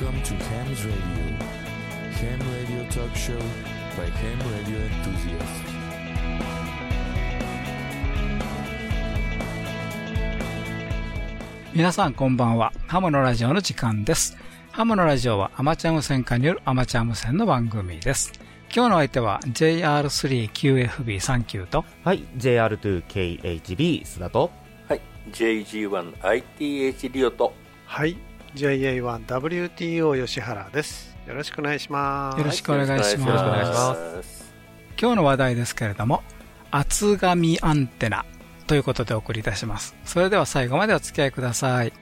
Welcome to Ham's Radio. Ham Radio Talk Show by Ham Radio Enthusiasts. 皆さんこんばんは。ハムのラジオの時間です。ハムのラジオはアマチュア無線化によるアマチュア無線の番組です。今日の相手は JR3QFB39 とはい、JR2KHB 須田と、はい、JG1ITH リオと、はい。JA1WTO 吉原です。よろしくお願いします。よろしくお願いしますよろしくお願いします今日の話題ですけれども、厚紙アンテナということでお送りいたします。それでは最後までお付き合いください。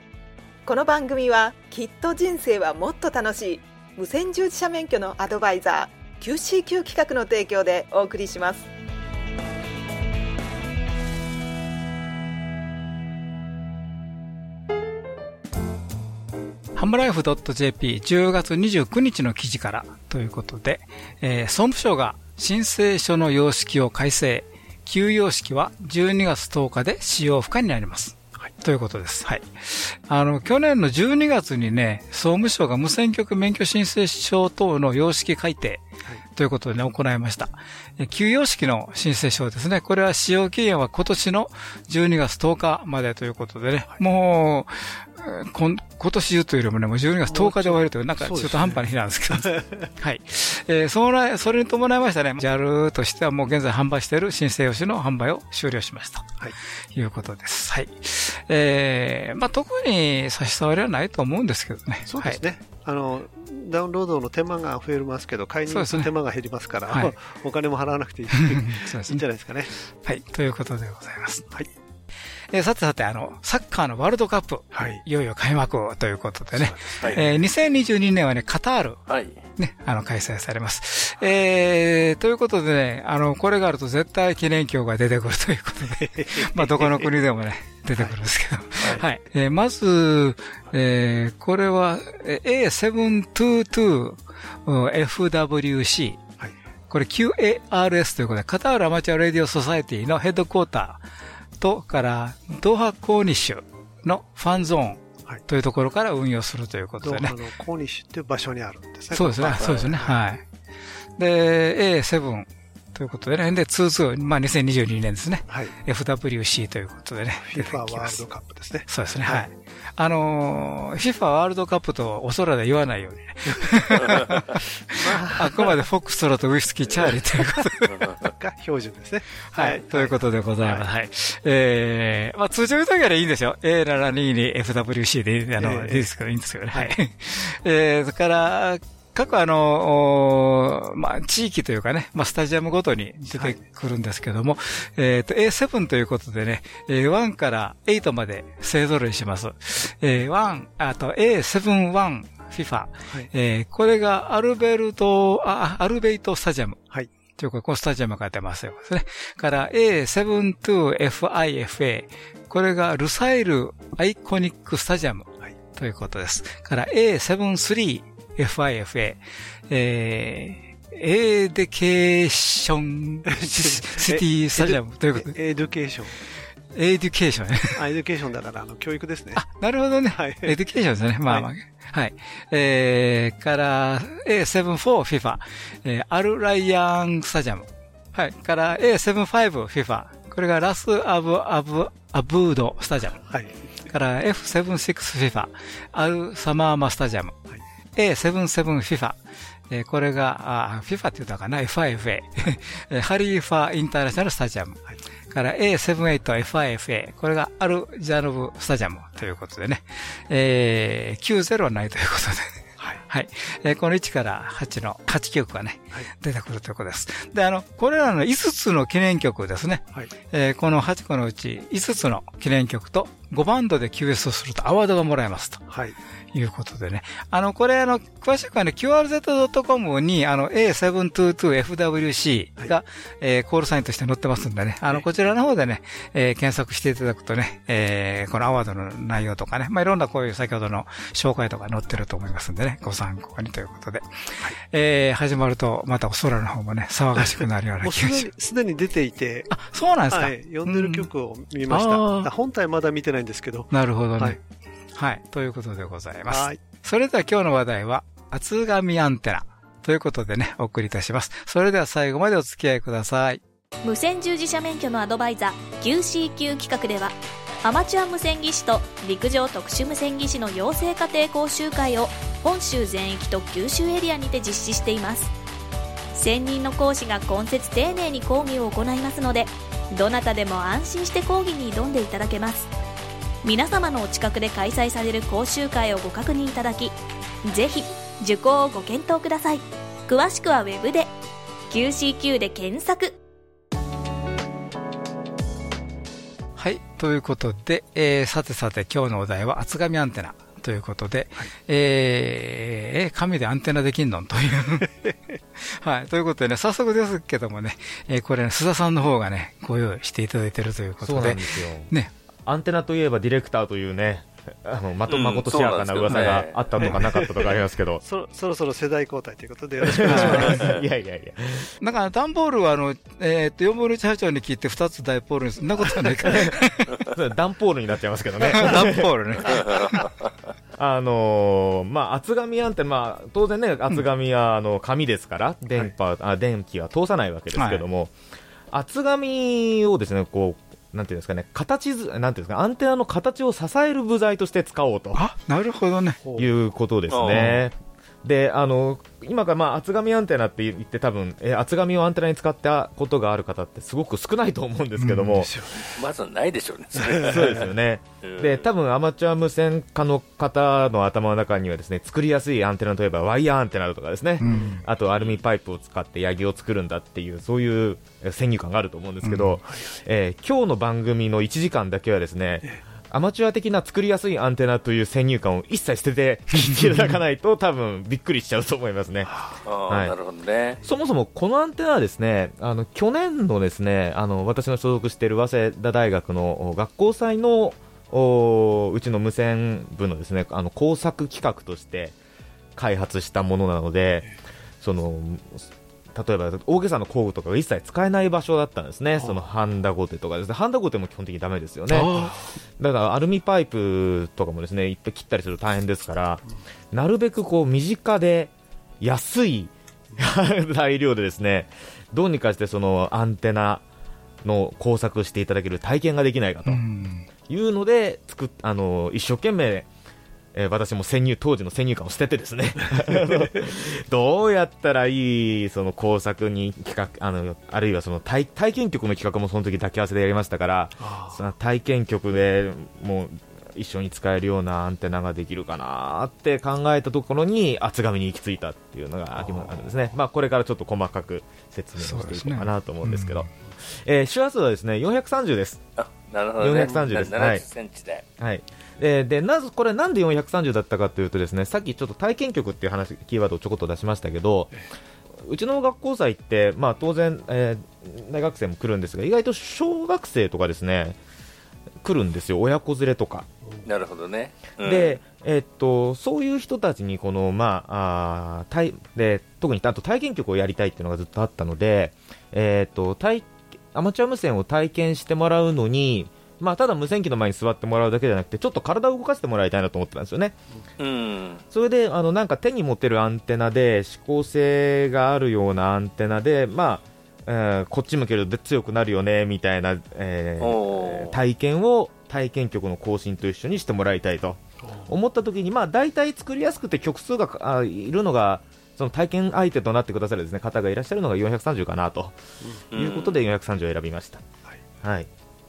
この番組はきっと人生はもっと楽しい無線従事者免許のアドバイザー QCQ 企画の提供でお送りしますハムライフ .jp10 月29日の記事からということで、えー総務省が申請書の様式を改正、旧様式は12月10日で使用不可になります。ということです。はい。あの、去年の12月にね、総務省が無線局免許申請書等の様式改定ということでね、行いました。え旧様式の申請書ですね。これは使用期限は今年の12月10日までということでね、もう、えー こん今年中というよりもね、もう12月10日で終わるという、なんか中途半端な日なんですけど、はい。えーそのそれに伴いましたね、JAL としてはもう現在販売している申請用紙の販売を終了しました。はい。ということです。はい。えー、まあ、特に差し障りはないと思うんですけどね。そうですね。あの、ダウンロードの手間が増えますけど、買いに行く手間が減りますから、はい お金も払わなくていいいはい。いんじゃね。ないですかね。はい。ということでございます。はい。えーさてさて、あの、サッカーのワールドカップ、はい。いよいよ開幕ということでね。はい、えー2022年はね、カタール、はい、ね、あの、開催されます。えー、ということでね、あの、これがあると絶対記念鏡が出てくるということで、まあ、どこの国でもね、出てくるんですけど。はい。えーまず、えー、これは、えー A722 うん FWC。はいこれ QARS ということで、カタールアマチュアレディオソサエティのヘッドクォーターと、から、ドーハコーニッシュのファンゾーンはいというところから運用するということでねドーハ。のコーニッシュっていう場所にあるんですね。そうですね。そうですね。はい。で、A7 ということでね。で、22、まあ2022年ですね。はい。FWC ということでね。FIFA ワールドカップですね。そうですね。はい。あのー、FIFA ワールドカップとお空で言わないようにね。あくまでフォックストロットウイスキーチャーリーということで。が 標準ですね。はい。ということでございます。はい。えー、まあ通常言うときはいいんですよ。A72 に FWC で、あの、ええいいですけど、いいんですけどね。はい。えー、それから、各あの、まあ、地域というかね、まあ、スタジアムごとに出てくるんですけども、えっ、と、A7 ということでね、えー1から8まで勢揃いします。えー、1、あと A71 FIFA、はい。えーこれがアルベルト、あ、アルベイトスタジアム。はい。というか、このスタジアムが出ますよ。ですね。から A72FIFA。これがルサイルアイコニックスタジアム。はいということです。から A73FIFA。えー、 Education City スタジアムということ？で、 Education。 Education ね。あ Education だから、あの、教育ですね。あ、なるほどね。はい Education ですね。まあまあ。はい。えー、から、A74FIFA、えー、アルライアンスタジアム。はい。から A75FIFA、これがラスアブ、アブ、アブードスタジアム。はい。から F76FIFA、アルサマーマスタジアム。はい A77FIFA、えーこれが、あ、FIFA って言ったかな ?FIFA。えーハリーファインターナショナルスタジアム。はいから A78FIFA。これがアルジャノブスタジアムということでね。えー、90はないということで。はい。はい。えーこの1から8の8曲がね、はい出てくるということです。で、あの、これらの5つの記念曲ですね。はい。えーこの8個のうち5つの記念曲と5バンドで QS をするとアワードがもらえますとはい。いうことでね。あの、これあの、詳しくはね、QRZ.com にあの A722FWC が、えーコールサインとして載ってますんでね。あの、こちらの方でね、えー検索していただくとね、えーこのアワードの内容とかね、まあ、いろんなこういう先ほどの紹介とか載ってると思いますんでね、ご参考にということで。えー始まると、またお空の方もね、騒がしくなるような気がしすでに、すでに出ていて、あ、そうなんですか、はい。読んでる曲を見ました。本体まだ見てないんですけど。なるほどね。はいはい。ということでございます。はい。それでは今日の話題は、厚紙アンテナ。ということでね、お送りいたします。それでは最後までお付き合いください。無線従事者免許のアドバイザー QCQ 企画ではアマチュア無線技師と陸上特殊無線技師の養成家庭講習会を本州全域と九州エリアにて実施しています専任の講師が今節丁寧に講義を行いますのでどなたでも安心して講義に挑んでいただけます皆様のお近くで開催される講習会をご確認いただきぜひ受講をご検討ください詳しくはウェブで QCQ で検索はい。ということで、えー、さてさて今日のお題は厚紙アンテナということで、はい、えー、紙でアンテナできんの？という はい。ということでね、早速ですけどもね、えー、これ、ね、須田さんの方がね、ご用意していただいているということで。そうなんですよ。ね。アンテナといえばディレクターというね、あのまとまことしやかな噂があったとかなかったとかありますけど、そそろそろ世代交代ということでよろしくお願いします。いやいやいや。なんか段ボールはあの、えー、っと4分の1波長に切って2つダイポールにそんなことはないかダンポールになっちゃいますけどね。ダンポールね。あのー、まあ、厚紙なんて、まあ、当然ね、厚紙は、あの、紙ですから、電波、はい、あ、電気は通さないわけですけども、はい、厚紙をですね、こう、なんていうんですかね、形ず、なんていうんですか、アンテナの形を支える部材として使おうと。あ、なるほどね。いうことですね。で、あの、今からまあ厚紙アンテナって言って多分、え厚紙をアンテナに使ったことがある方ってすごく少ないと思うんですけども、うんね、まずないでしょうね。そうですよね、で多分アマチュア無線化の方の頭の中にはですね作りやすいアンテナといえばワイヤーアンテナとかですね、うん、あとアルミパイプを使ってヤギを作るんだっていうそういう先入観があると思うんですけど、うん、えー、今日の番組の1時間だけはですね、アマチュア的な作りやすいアンテナという先入観を一切捨てていただかないと多分びっくりしちゃうと思いますね。はい、なるほどね。そもそもこのアンテナはですね、あの去年のですね、あの私の所属している早稲田大学の学校祭のおうちの無線部のですね、あの工作企画として開発したものなので、その例えば大げさな工具とかが一切使えない場所だったんですね、そのハンダゴテとかですね、ハンダゴテも基本的にダメですよね、だからアルミパイプとかもですねいっぱい切ったりすると大変ですから、なるべくこう身近で安い 材料でですねどうにかしてそのアンテナの工作していただける体験ができないかというので作っあの一生懸命えー、私も潜入当時の先入観を捨ててですね。どうやったらいいその工作に企画あのあるいはその体体験局の企画もその時抱き合わせでやりましたからその体験局でもう一緒に使えるようなアンテナができるかなって考えたところに厚紙に行き着いたっていうのがあるんですね、まあ、これからちょっと細かく説明していこうかなと思うんですけど、ねうん、えー、周波数はですね430です。なるほど、ね、430です。70センチで。はい。ででなぜこれなんで430だったかというとですねさっきちょっと体験局っていう話キーワードをちょこっと出しましたけどうちの学校祭って、まあ、当然、えー、大学生も来るんですが意外と小学生とかですね来るんですよ親子連れとか。なるほどね、うん、で、えー、っとそういう人たちにこの、まあ、あ体で特にあと体験局をやりたいっていうのがずっとあったので、えー、っと体アマチュア無線を体験してもらうのにまあ、ただ無線機の前に座ってもらうだけじゃなくてちょっと体を動かしてもらいたいなと思ってたんですよね、うん、それであのなんか手に持てるアンテナで指向性があるようなアンテナで、まあえー、こっち向けると強くなるよねみたいな、えー、体験を体験局の更新と一緒にしてもらいたいと思った時に、まあ、大体作りやすくて曲数があいるのがその体験相手となってくださるですね方がいらっしゃるのが430かなということで430を選びました。はい、はい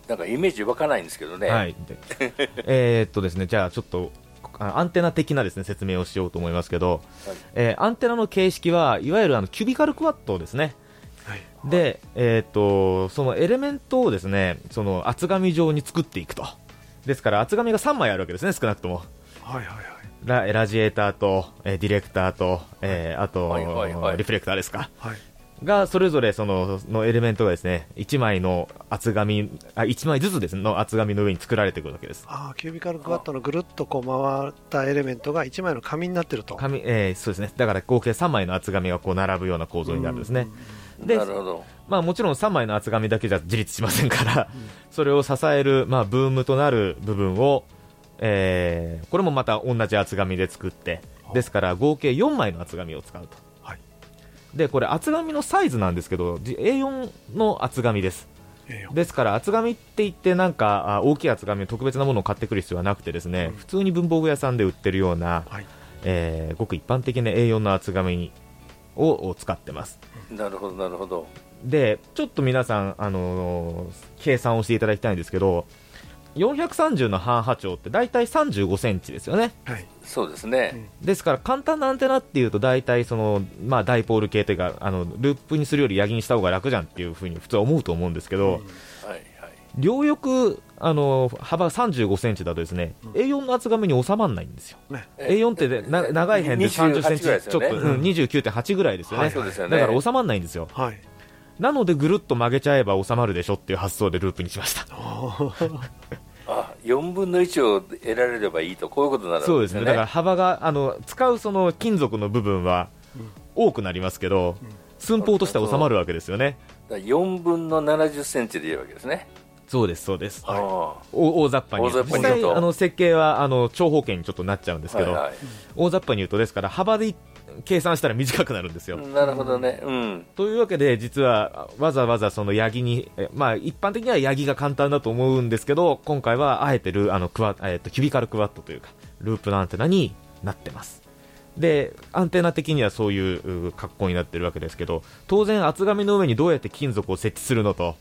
なんかイメージ湧かないんですけどね。はい。えっとですね、じゃあちょっと、アンテナ的なですね説明をしようと思いますけど、はい、えー、アンテナの形式はいわゆるあのキュビカルクワットですね。はい、で、えっ、ー、とそのエレメントをですねその厚紙状に作っていくと。ですから厚紙が3枚あるわけですね少なくとも。はいはいはい。ララジエーターと、えー、ディレクターと、えー、あと、はいはいはい、リフレクターですか、はい、がそれぞれそののエレメントがですね1枚の厚紙あ1枚ずつですの厚紙の上に作られていくわけです。あキュービカルクワットのぐるっとこう回ったエレメントが1枚の紙になってると。紙、えー、そうですね。だから合計3枚の厚紙がこう並ぶような構造になるんですね。でなるほど、まあ、もちろん3枚の厚紙だけじゃ自立しませんから、それを支える、まあ、ブームとなる部分をえーこれもまた同じ厚紙で作ってですから合計4枚の厚紙を使うと、はい。でこれ厚紙のサイズなんですけどじ A4 の厚紙です。ええですから厚紙って言ってなんかあ大きい厚紙特別なものを買ってくる必要はなくてですね、うん。普通に文房具屋さんで売ってるような、はい。えーごく一般的な A4 の厚紙をを使ってますなるほど、なるほど。でちょっと皆さん、あのー計算をしていただきたいんですけど430の半波長って大体35センチですよねはいそうですね。ですから簡単なアンテナっていうと大体その、まあ、ダイポール系というかあのループにするよりヤギにした方が楽じゃんっていうふうに普通は思うと思うんですけど、はいはい。両翼あの幅35センチだとですね、A4 の厚紙に収まらないんですよ、ね。A4 ってでな長い辺で30センチ28ちょっと、うん29.8ぐらいですよね、はいそうですよね。だから収まらないんですよ、はい。なのでぐるっと曲げちゃえば収まるでしょっていう発想でループにしました。あ、4分の1を得られればいいと、こういうことになるそうですね。だからら幅が、あの、使うその金属の部分は多くなりますけど、寸法としては収まるわけですよね。4分の70センチでいいわけですね。そうです、そうです。あお大雑把に言うと。大雑把に言うと実際、あの、設計は、あの、長方形にちょっとなっちゃうんですけど、あはいはい大雑把に言うと、ですから、幅で計算したら短くなるんですよ。なるほどね。うん。というわけで、実はわざわざそのヤギに、えまあ、一般的にはヤギが簡単だと思うんですけど、今回はあえてルあのクワ、えっとキュビカルクワットというか、ループのアンテナになってます。で、アンテナ的にはそういうう格好になってるわけですけど、当然、厚紙の上にどうやって金属を設置するのと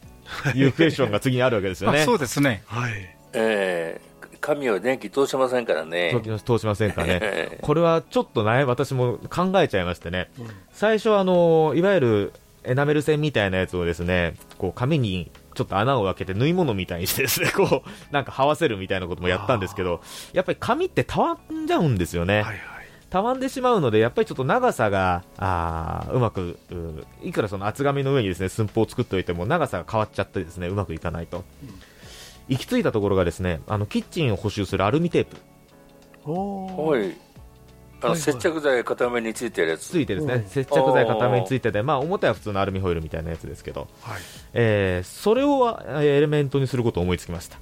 いうクエスチョンが次にあるわけですよね。あそうですね。はいえー紙は電気通しませんからね。通通しませんかね。えこれはちょっとね、私も考えちゃいましてね、最初あの、いわゆるエナメル線みたいなやつをですね、こう紙にちょっと穴を開けて縫い物みたいにしてですね、こう、なんか這わせるみたいなこともやったんですけど、やっぱり紙ってたわんじゃうんですよね。はいはいたわんでしまうので、やっぱりちょっと長さが、あーうまくう、いくらその厚紙の上にですね、寸法を作っておいても、長さが変わっちゃってですね、うまくいかないと。行き着いたところがですね、あの、キッチンを補修するアルミテープ。おーはい。あの、はい接着剤固めについてるやつ。ついてですね、接着剤固めについてて、まあ、表は普通のアルミホイルみたいなやつですけど、はいえーそれをえーエレメントにすることを思いつきました。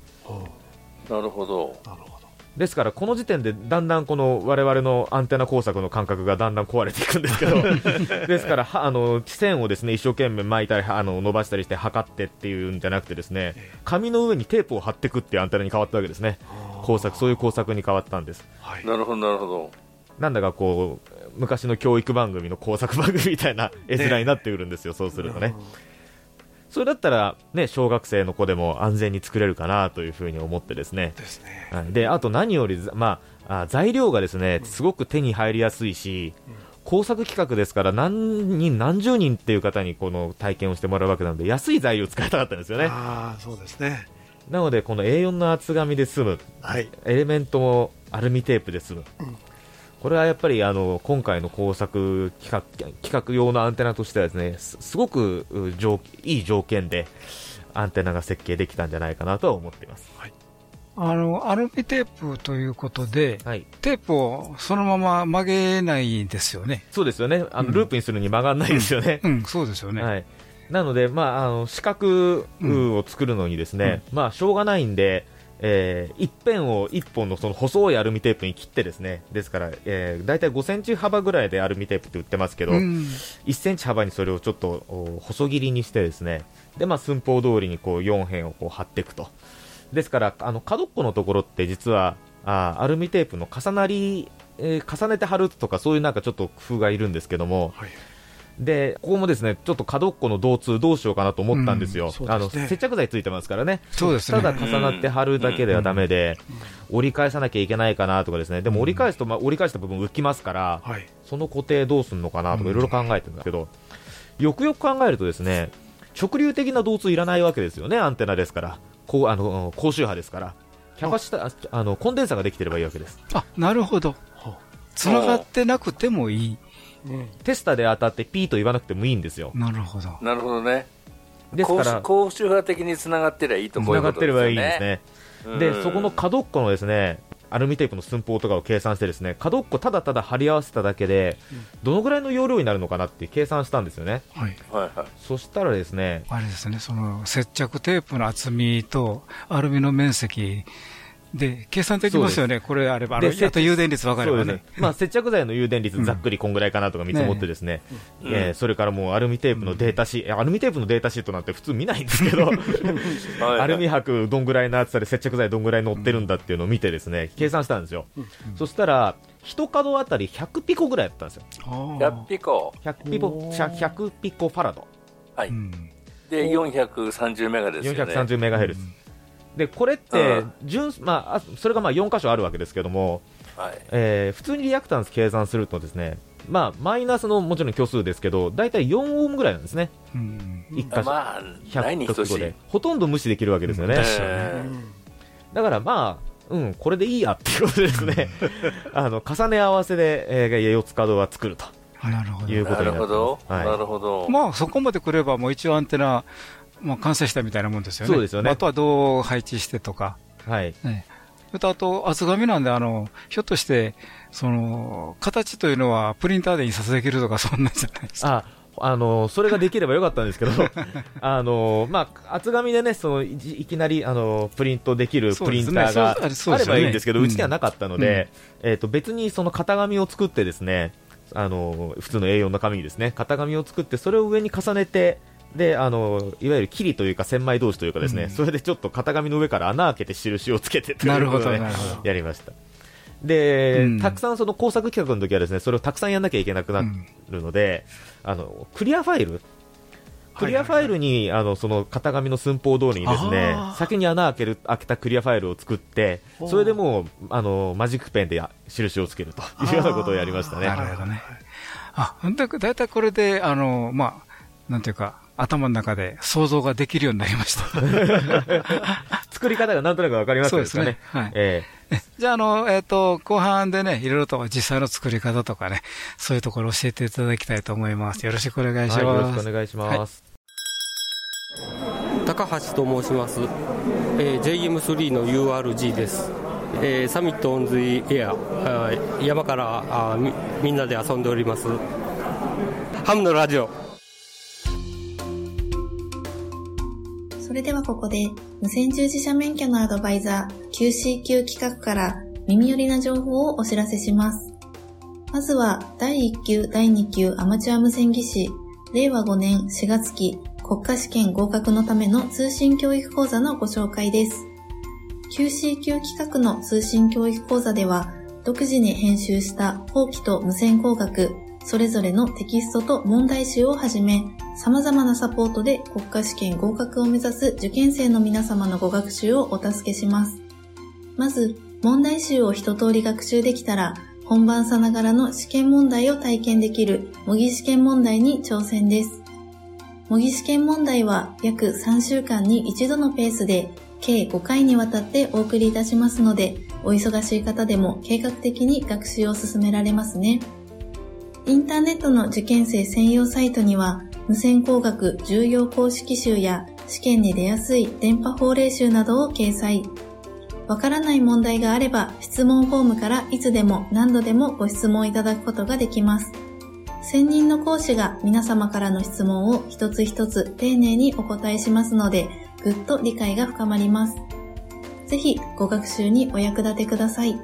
なるほど。なるほどですから、この時点でだんだんこの我々のアンテナ工作の感覚がだんだん壊れていくんですけど、ですから、はあの線をですね一生懸命巻いたりあの伸ばしたりして測ってっていうんじゃなくてですね紙の上にテープを貼っていくっていうアンテナに変わったわけですね、工作そういう工作に変わったんです。はいなるほど、なるほど。なんだかこう昔の教育番組の工作番組みたいな絵面になってくるんですよ、そうするとね。それだったら、ね、小学生の子でも安全に作れるかなというふうに思ってですね。ですね。はい。で、あと何より、まあ、あ材料がですね、すごく手に入りやすいし、工作企画ですから何人、何十人っていう方にこの体験をしてもらうわけなので、安い材料を使いたかったんですよね。ああそうですね。なので、この A4 の厚紙で済む、はい。エレメントもアルミテープで済む。これはやっぱりあの今回の工作企画企画用のアンテナとしてはですねすすごくいい条件でアンテナが設計できたんじゃないかなとは思っています。あの、アルミテープということで、はい、テープをそのまま曲げないですよね。そうですよね。あの、うんループにするに曲がらないですよね。うん、そうですよね。はい。なので、まあ、あの四角を作るのにですね、まあ、しょうがないんで、えー一辺を一本のその細いアルミテープに切ってですね、ですから、えー、大体5センチ幅ぐらいでアルミテープって売ってますけど、うん。1センチ幅にそれをちょっとお細切りにしてですね、で、まあ、寸法通りにこう4辺をこう貼っていくと。ですから、あの、角っこのところって実は、あーアルミテープの重なり、えー重ねて貼るとかそういうなんかちょっと工夫がいるんですけども、はいで、ここもですね、ちょっと角っこの導通どうしようかなと思ったんですよ。うんあの、接着剤ついてますからね。そうですね。ただ重なって貼るだけではダメで、折り返さなきゃいけないかなとかですね。でも折り返すと、まあ、折り返した部分浮きますから、はいその固定どうすんのかなとかいろいろ考えてるんですけど、よくよく考えるとですね、直流的な導通いらないわけですよね、アンテナですから。こう、あの、高周波ですから。キャパシタ、ああの、コンデンサができてればいいわけです。あ、なるほど。つながってなくてもいい。うんテスタで当たってピーと言わなくてもいいんですよ。なるほど。なるほどね。ですから、高周波的につながってりゃいいとこういうこと繋がってればいいんでですすね。で、うんそこの角っこのですね、アルミテープの寸法とかを計算してですね、角っこただただ貼り合わせただけで、どのぐらいの容量になるのかなって計算したんですよね。はいはいはい。そしたらですね、あれですね、その接着テープの厚みとアルミの面積で、計算できますよね。これあれば。あと誘電率分かればね。まあ、接着剤の誘電率ざっくりこんぐらいかなとか見積もってですね、うんえーそれからもうアルミテープのデータシート、アルミテープのデータシートなんて普通見ないんですけど、はい アルミ箔どんぐらいの厚さで接着剤どんぐらい乗ってるんだっていうのを見てですね、計算したんですよ。そしたら、一角あたり100ピコぐらいだったんですよ。あー100ピコ。100ピコ、100ピコファラド。はい。うんで、430メガですよね。430メガヘルツ。で、これって、純、まあ、あそれがまあ4箇所あるわけですけども、はい。えー普通にリアクタンス計算するとですね、まあ、マイナスのもちろん虚数ですけど、大体4オームぐらいなんですね。うん1箇所。まあ、ないに100等しい。で。ほとんど無視できるわけですよね。えだからまあ、うん、これでいいやっていうことでですね、あの、重ね合わせで、えー、四つ角は作るとなるほど。いうことなるになってます。ほど。はいなるほど。まあ、そこまで来れば、もう一応アンテナ、まあ、完成したみたいなもんですよね。そうですよねあとはどう配置してとか。はい。ね。それとあと、厚紙なんで、あの、ひょっとして、その、形というのはプリンターで印刷できるとか、そんなんじゃないですか。あ、あの、それができればよかったんですけど、あの、まあ、厚紙でね、その、いいきなり、あの、プリントできるプリンターがあればいいんですけど、そうちにはなかったので、えっと、別にその型紙を作ってですね、あの、普通の A4 の紙にですね、型紙を作って、それを上に重ねて、で、あの、いわゆる切りというか、千枚同士というかですね、うんそれでちょっと型紙の上から穴開けて印をつけてということで。やりました。で、うんたくさんその工作企画の時はですね、それをたくさんやんなきゃいけなくなるので、あの、クリアファイルクリアファイルに、あの、その型紙の寸法通りにですね先に穴開ける、開けたクリアファイルを作って、それでもう、あの、マジックペンでや印をつけるというようなことをやりましたね。なるほどね。あ、だいたいこれで、あの、まあ、なんていうか、頭の中で想像ができるようになりました。作り方がなんとなくわかりますそうですね。はい。えじゃあ、あの、えっ、と、後半でね、いろいろと実際の作り方とかね、そういうところを教えていただきたいと思います。よろしくお願いえします。はい、よろしくお願いします。高橋と申します、えー JM3 の URG です、えーサミットオンズイエア山からあーみみんなで遊んでおりますハムのラジオそれではここで、無線従事者免許のアドバイザー QCQ 企画から耳寄りな情報をお知らせします。まずは、第1級、第2級アマチュア無線技師、令和5年4月期国家試験合格のための通信教育講座のご紹介です。QCQ 企画の通信教育講座では、独自に編集した法規と無線工学、それぞれのテキストと問題集をはじめ、様々なサポートで国家試験合格を目指す受験生の皆様のご学習をお助けします。まず、問題集を一通り学習できたら、本番さながらの試験問題を体験できる模擬試験問題に挑戦です。模擬試験問題は約3週間に一度のペースで計5回にわたってお送りいたしますので、お忙しい方でも計画的に学習を進められますね。インターネットの受験生専用サイトには、無線工学重要公式集や試験に出やすい電波法令集などを掲載。わからない問題があれば質問フォームからいつでも何度でもご質問いただくことができます。専任の講師が皆様からの質問を一つ一つ丁寧にお答えしますので、ぐっと理解が深まります。ぜひご学習にお役立てください。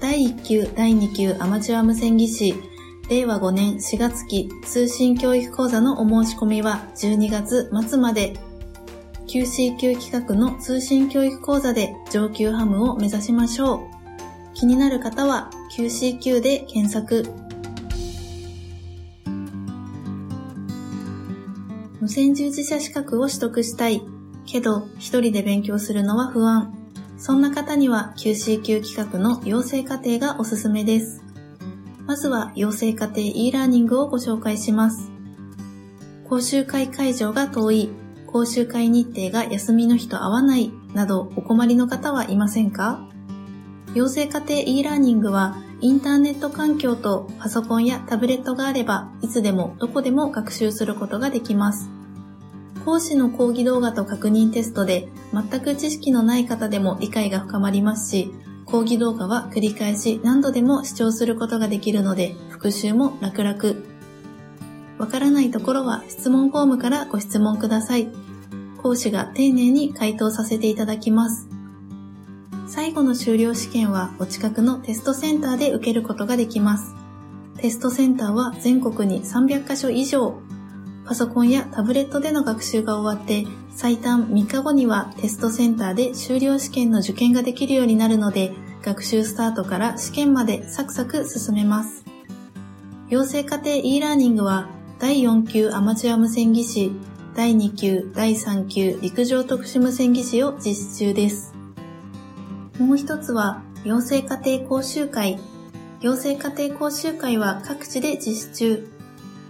第1級、第2級アマチュア無線技師、令和5年4月期通信教育講座のお申し込みは12月末まで QCQ 企画の通信教育講座で上級ハムを目指しましょう。気になる方は QCQ で検索。無線従事者資格を取得したい。けど、一人で勉強するのは不安。そんな方には QCQ 企画の養成課程がおすすめです。まずは養成課程 e ラーニングをご紹介します。講習会会場が遠い、講習会日程が休みの日と合わないなどお困りの方はいませんか？養成課程 e ラーニングはインターネット環境とパソコンやタブレットがあればいつでもどこでも学習することができます。講師の講義動画と確認テストで全く知識のない方でも理解が深まりますし、講義動画は繰り返し何度でも視聴することができるので復習も楽々。わからないところは質問フォームからご質問ください。講師が丁寧に回答させていただきます。最後の修了試験はお近くのテストセンターで受けることができます。テストセンターは全国に300カ所以上。パソコンやタブレットでの学習が終わって、最短3日後にはテストセンターで修了試験の受験ができるようになるので、学習スタートから試験までサクサク進めます。養成家庭 e ラーニングは、第4級アマチュア無線技師、第2級、第3級陸上特殊無線技師を実施中です。もう一つは、養成家庭講習会。養成家庭講習会は各地で実施中。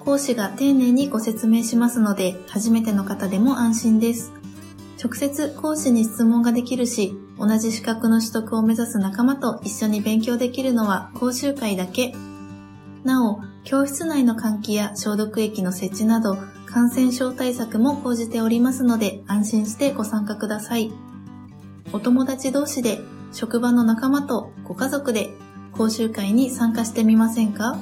講師が丁寧にご説明しますので、初めての方でも安心です。直接講師に質問ができるし、同じ資格の取得を目指す仲間と一緒に勉強できるのは講習会だけ。なお、教室内の換気や消毒液の設置など、感染症対策も講じておりますので、安心してご参加ください。お友達同士で、職場の仲間とご家族で、講習会に参加してみませんか？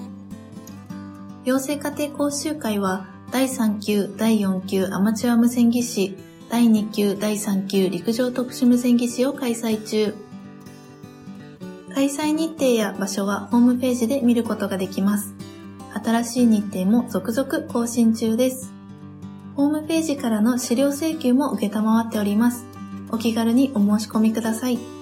養成家庭講習会は、第3級、第4級アマチュア無線技師、第2級、第3級陸上特殊無線技師を開催中。開催日程や場所はホームページで見ることができます。新しい日程も続々更新中です。ホームページからの資料請求も受けたまわっております。お気軽にお申し込みください。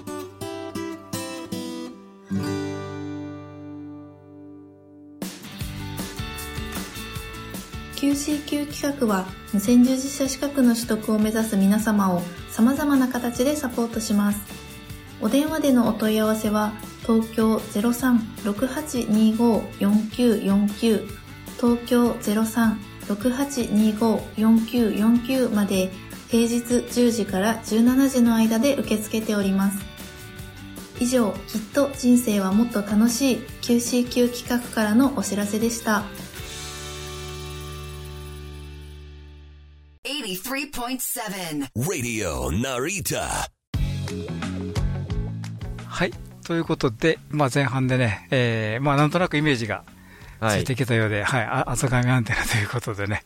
QCQ 企画は無線従事者資格の取得を目指す皆様を様々な形でサポートします。お電話でのお問い合わせは東京03-6825-4949東京03-6825-4949まで平日10時から17時の間で受け付けております。以上、きっと人生はもっと楽しい QCQ 企画からのお知らせでした。83.7 Radio Narita. はい。ということで、まあ前半でね、えー、まあなんとなくイメージがついてきたようで、はい、あ厚紙アンテナということでね。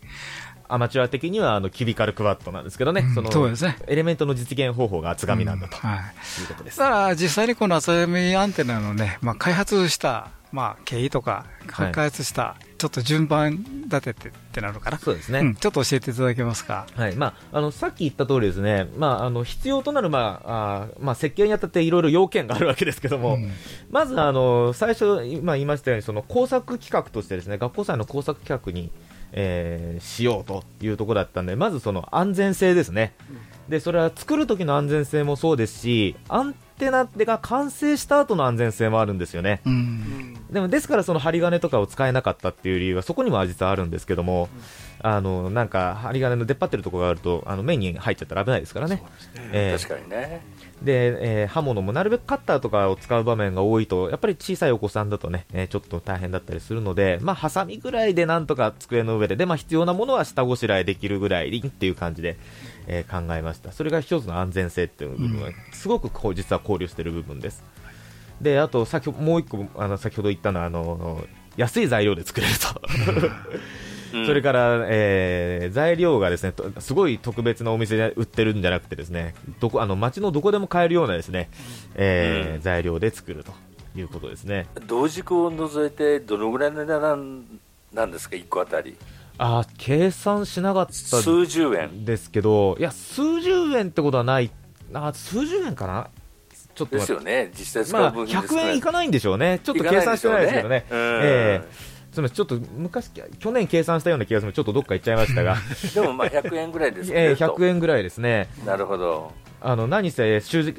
アマチュア的にはあのキュビカルクワットなんですけどね、うんそのそうですねエレメントの実現方法が厚紙なんだとはい。いうことです。だから実際にこの厚紙アンテナのね、まあ開発した、まあ経緯とか、はい開発した、ちょっと順番立ててってなるのかな。そうですね。うん、ちょっと教えていただけますか。はいまあ、あのさっき言った通りですね、まあ、あの必要となる、まああーまあ、設計にあたっていろいろ要件があるわけですけども、うんまずあの最初、今言いましたようにその工作企画としてですね学校祭の工作企画に、えーしようというところだったんでまずその安全性ですね、でそれは作る時の安全性もそうですしアンテナが完成した後の安全性もあるんですよね。うん。でもですからその針金とかを使えなかったっていう理由はそこにも実はあるんですけども、あのなんか針金の出っ張ってるところがあるとあの目に入っちゃったら危ないですからね。えー確かにね。で、えー刃物もなるべくカッターとかを使う場面が多いとやっぱり小さいお子さんだとね、えーちょっと大変だったりするので、まあハサミぐらいでなんとか机の上でで、まあ、必要なものは下ごしらえできるぐらいっていう感じで、えー考えました。それが一つの安全性っていう部分はすごくこう実は考慮している部分です。であと先ほもう一個あの先ほど言ったのはあの安い材料で作れると。それから、えー材料がですねとすごい特別なお店で売ってるんじゃなくてですねどこあの街のどこでも買えるようなですね、えーうん材料で作るということですね。同軸を除いてどのぐらいの値段なんですか、1個あたり。あー計算しなかった数十円。ですけど、いや数十円ってことはない、あ数十円かな、ちょっとですよね、実際使まあ、う分100円いかないんでしょうね、ちょっと計算してないですけどね、ねうん。ええ。すみません。ちょっと昔、去年計算したような気がするちょっとどっか行っちゃいましたが、でもまあ100円ぐらいです ええね。と100円ぐらいですね。なるほど。あの何せ主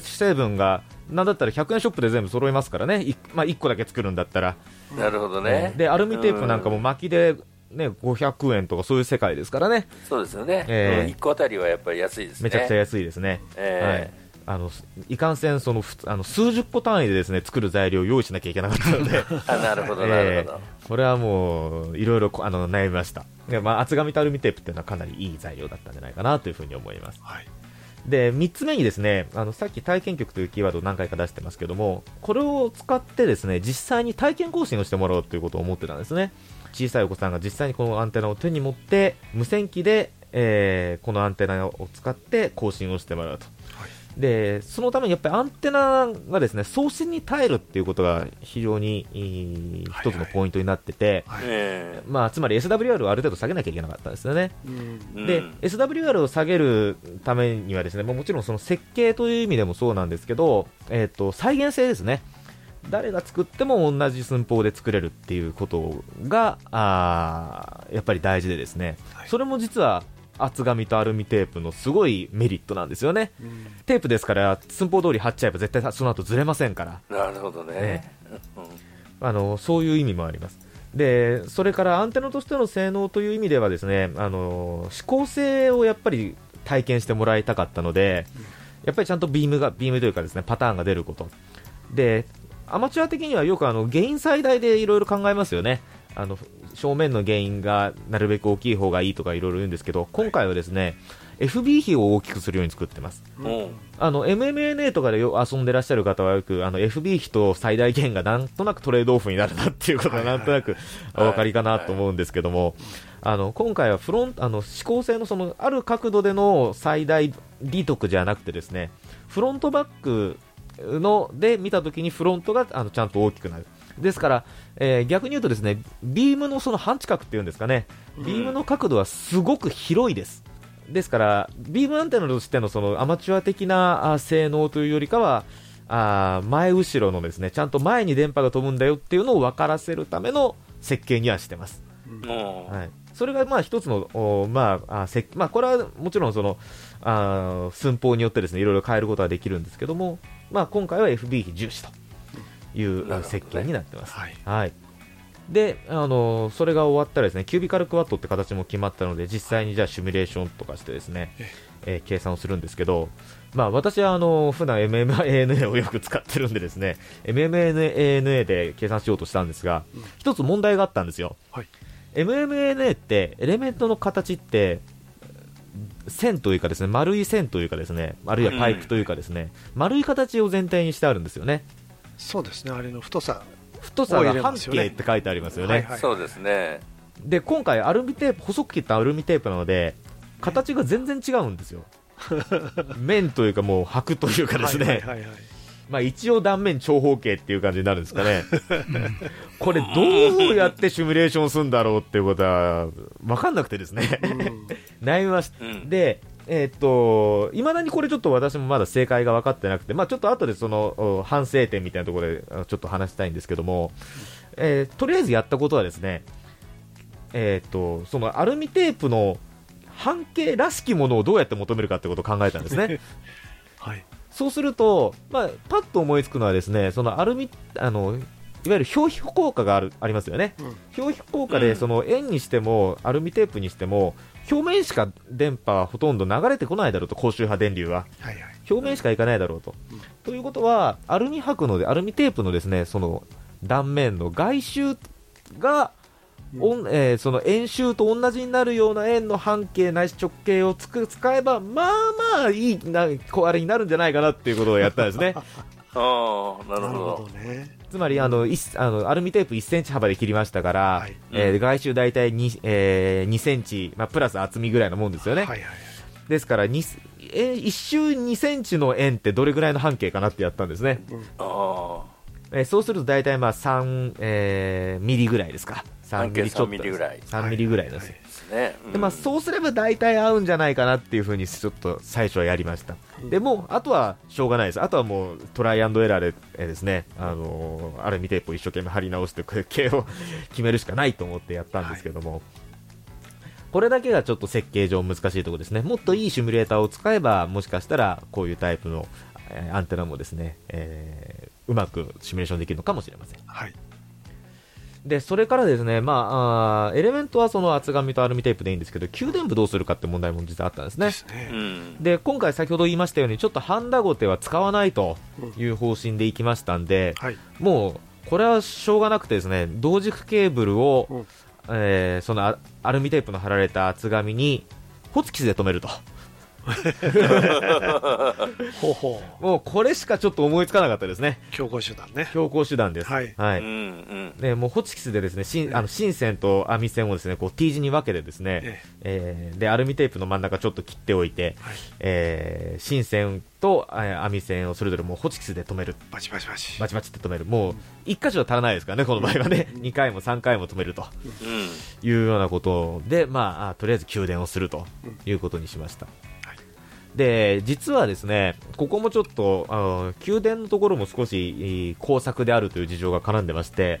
成分がなんだったら100円ショップで全部揃いますからね、いまあ、1個だけ作るんだったら、なるほどね。でアルミテープなんかもう巻きで、ね、500円とかそういう世界ですからね、そうですよね。ええ。1個あたりはやっぱり安いですね。めちゃくちゃ安いですね。えはい。あのいかんせんそのふつあの数十個単位でですね作る材料を用意しなきゃいけなかったので。あなるほど、なるほど。ええこれはもういろいろこあの悩みました。で、まあ、厚紙とアルミテープっていうのはかなりいい材料だったんじゃないかなというふうに思います、で3つ目にですねあのさっき体験局というキーワードを何回か出してますけどもこれを使ってですね実際に体験更新をしてもらおうということを思ってたんですね小さいお子さんが実際にこのアンテナを手に持って無線機で、えーこのアンテナを使って更新をしてもらうとでそのためにやっぱりアンテナがですね送信に耐えるっていうことが非常にいい一つのポイントになってて、えまあ、つまり SWR をある程度下げなきゃいけなかったんですよね。うんで、うん SWR を下げるためにはですね、もちろんその設計という意味でもそうなんですけど、えっ、と、再現性ですね。誰が作っても同じ寸法で作れるっていうことが、あーやっぱり大事でですね、はいそれも実は厚紙とアルミテープのすごいメリットなんですよね。うんテープですから、寸法通り貼っちゃえば絶対その後ずれませんから。なるほどねえ。うんあのそういう意味もあります。でそれからアンテナとしての性能という意味ではですねあの指向性をやっぱり体験してもらいたかったので、やっぱりちゃんとビームがビームというかですねパターンが出ることでアマチュア的にはよくあのゲイン最大でいろいろ考えますよね。あの正面のゲインがなるべく大きい方がいいとかいろいろ言うんですけど今回はですね FB 比を大きくするように作ってます。うん。あの MMNA とかでよ遊んでらっしゃる方はよくあの FB 比と最大限がなんとなくトレードオフになるなっていうことがなんとなくお分かりかなと思うんですけども、あの今回はフロンあの指向性のそのある角度での最大利得じゃなくてですねフロントバックので見たときにフロントがあのちゃんと大きくなる。ですから、えー逆に言うとですねビームのその半近くっていうんですかね、ビームの角度はすごく広いです。ですから、ビームアンテナとしてのそのアマチュア的なあ性能というよりかは、あー前後ろのですねちゃんと前に電波が飛ぶんだよっていうのを分からせるための設計にはしてます。うんはい、それがまあ一つの、おまああせまあ、これはもちろんそのあー寸法によってですねいろいろ変えることはできるんですけども、まあ、今回は FB 比重視という設計になってます。はい。はい。で、あのそれが終わったらですねキュービカルクワットって形も決まったので実際にじゃあシミュレーションとかしてですね、えー計算をするんですけど、まあ、私はあの普段 MMANA をよく使ってるんでですね MMANA で計算しようとしたんですが、一つ問題があったんですよ、はい。MMANA ってエレメントの形って線というかですね丸い線というかですねあるいはパイプというかですね、丸い形を全体にしてあるんですよね。そうですね。あれの太さ太さが半径って書いてありますよね、はいはい。そうですね。で今回アルミテープ細く切ったアルミテープなので形が全然違うんですよ。面というかもう箔というかですね、はいはいはいはいまあ一応断面長方形っていう感じになるんですかね。これどうやってシミュレーションするんだろうっていうことは分かんなくてですね。悩みました、うん。でえーっといまだにこれちょっと私もまだ正解が分かってなくて、まあ、ちょっと後でそのお反省点みたいなところであちょっと話したいんですけども、えーとりあえずやったことはですねえーっとそのアルミテープの半径らしきものをどうやって求めるかってことを考えたんですね。は いそうすると、まあ、パッと思いつくのはですねそのアルミあのいわゆる表皮効果があるありますよね、表皮効果うん。でその円にしてもアルミテープにしても表面しか電波はほとんど流れてこないだろうと高周波電流は。はいはい。表面しかいかないだろうと、うん。ということはアルミ箔のでアルミテープのですねその断面の外周が、おんえーその円周と同じになるような円の半径ないし直径をつく使えばまあまあいいなこうあれになるんじゃないかなっていうことをやったんですね。ああ、なるほほどね。つまりあのあのアルミテープ1センチ幅で切りましたから、はい。えー外周大体 2,、えー2センチ、まあ、プラス厚みぐらいのもんですよね、はいはいですからにえ1周2センチの円ってどれぐらいの半径かなってやったんですね、ど。えーそうすると大体まあ3、えーミリぐらいですか3半径ミリちょっと3ミリぐらい。3ミリぐらいです、はい。ああ。ね。でまあ、そうすれば大体合うんじゃないかなっていうふうにちょっと最初はやりました、でもうあとはしょうがないです、あとはもうトライアンドエラーで、えーですね、あのーアルミテープを一生懸命貼り直して、形を 決めるしかないと思ってやったんですけども、これだけがちょっと設計上難しいところですね、もっといいシミュレーターを使えば、もしかしたらこういうタイプの、えーアンテナもですね、えーうまくシミュレーションできるのかもしれません。はいでそれからですね、まあ、あーエレメントはその厚紙とアルミテープでいいんですけど、給電部どうするかって問題も実はあったんですね。で。すね。うん。で今回、先ほど言いましたように、ちょっとハンダゴテは使わないという方針でいきましたんで、はい。もうこれはしょうがなくて、ですね同軸ケーブルを、うん。えーそのアアルミテープの貼られた厚紙にホチキスで留めるとほうほもうこれしかちょっと思いつかなかったですね。う。強行手段ね。強行手段です。はい。はい。うんうんね、もうホチキスでですね、新あの新線と網線をですね、こう T 字に分けてですね、ええーで、アルミテープの真ん中ちょっと切っておいて、はいえー新線と、えー網線をそれぞれもうホチキスで止める。バチバチバチ。バチバチって止める。もう、一箇所は足らないですからね、この場合はね。2回も3回も止めるとうんいうようなことで、まあ、あとりあえず給電をするということにしました。で、実はですね、ここもちょっと、あの、給電のところも少し、えー工作であるという事情が絡んでまして、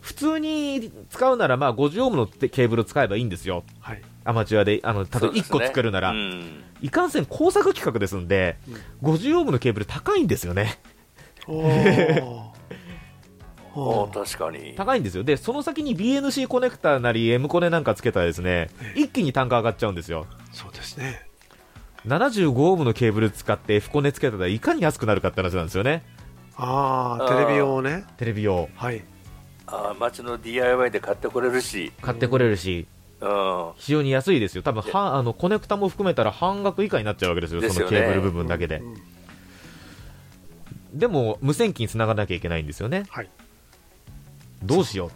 普通に使うなら、まあ、50オームのケーブルを使えばいいんですよ。はい。アマチュアで、あの、例えば1個作るなら。うんいかんせん工作規格ですんで、50オームのケーブル高いんですよね。お 確かに高いんですよ。で、その先に BNC コネクタなり M コネなんかつけたらですね、一気に単価上がっちゃうんですよ。そうですね。75オームのケーブル使って F コネつけたらいかに安くなるかって話なんですよね。ああ、テレビ用ね。テレビ用。はい。あー街の DIY で買ってこれるし、買ってこれるし、うん、非常に安いですよ。多分はあのコネクタも含めたら半額以下になっちゃうわけですよ。ですよねそのケーブル部分だけで。うんでも、無線機に繋がなきゃいけないんですよね。はい。どうしよう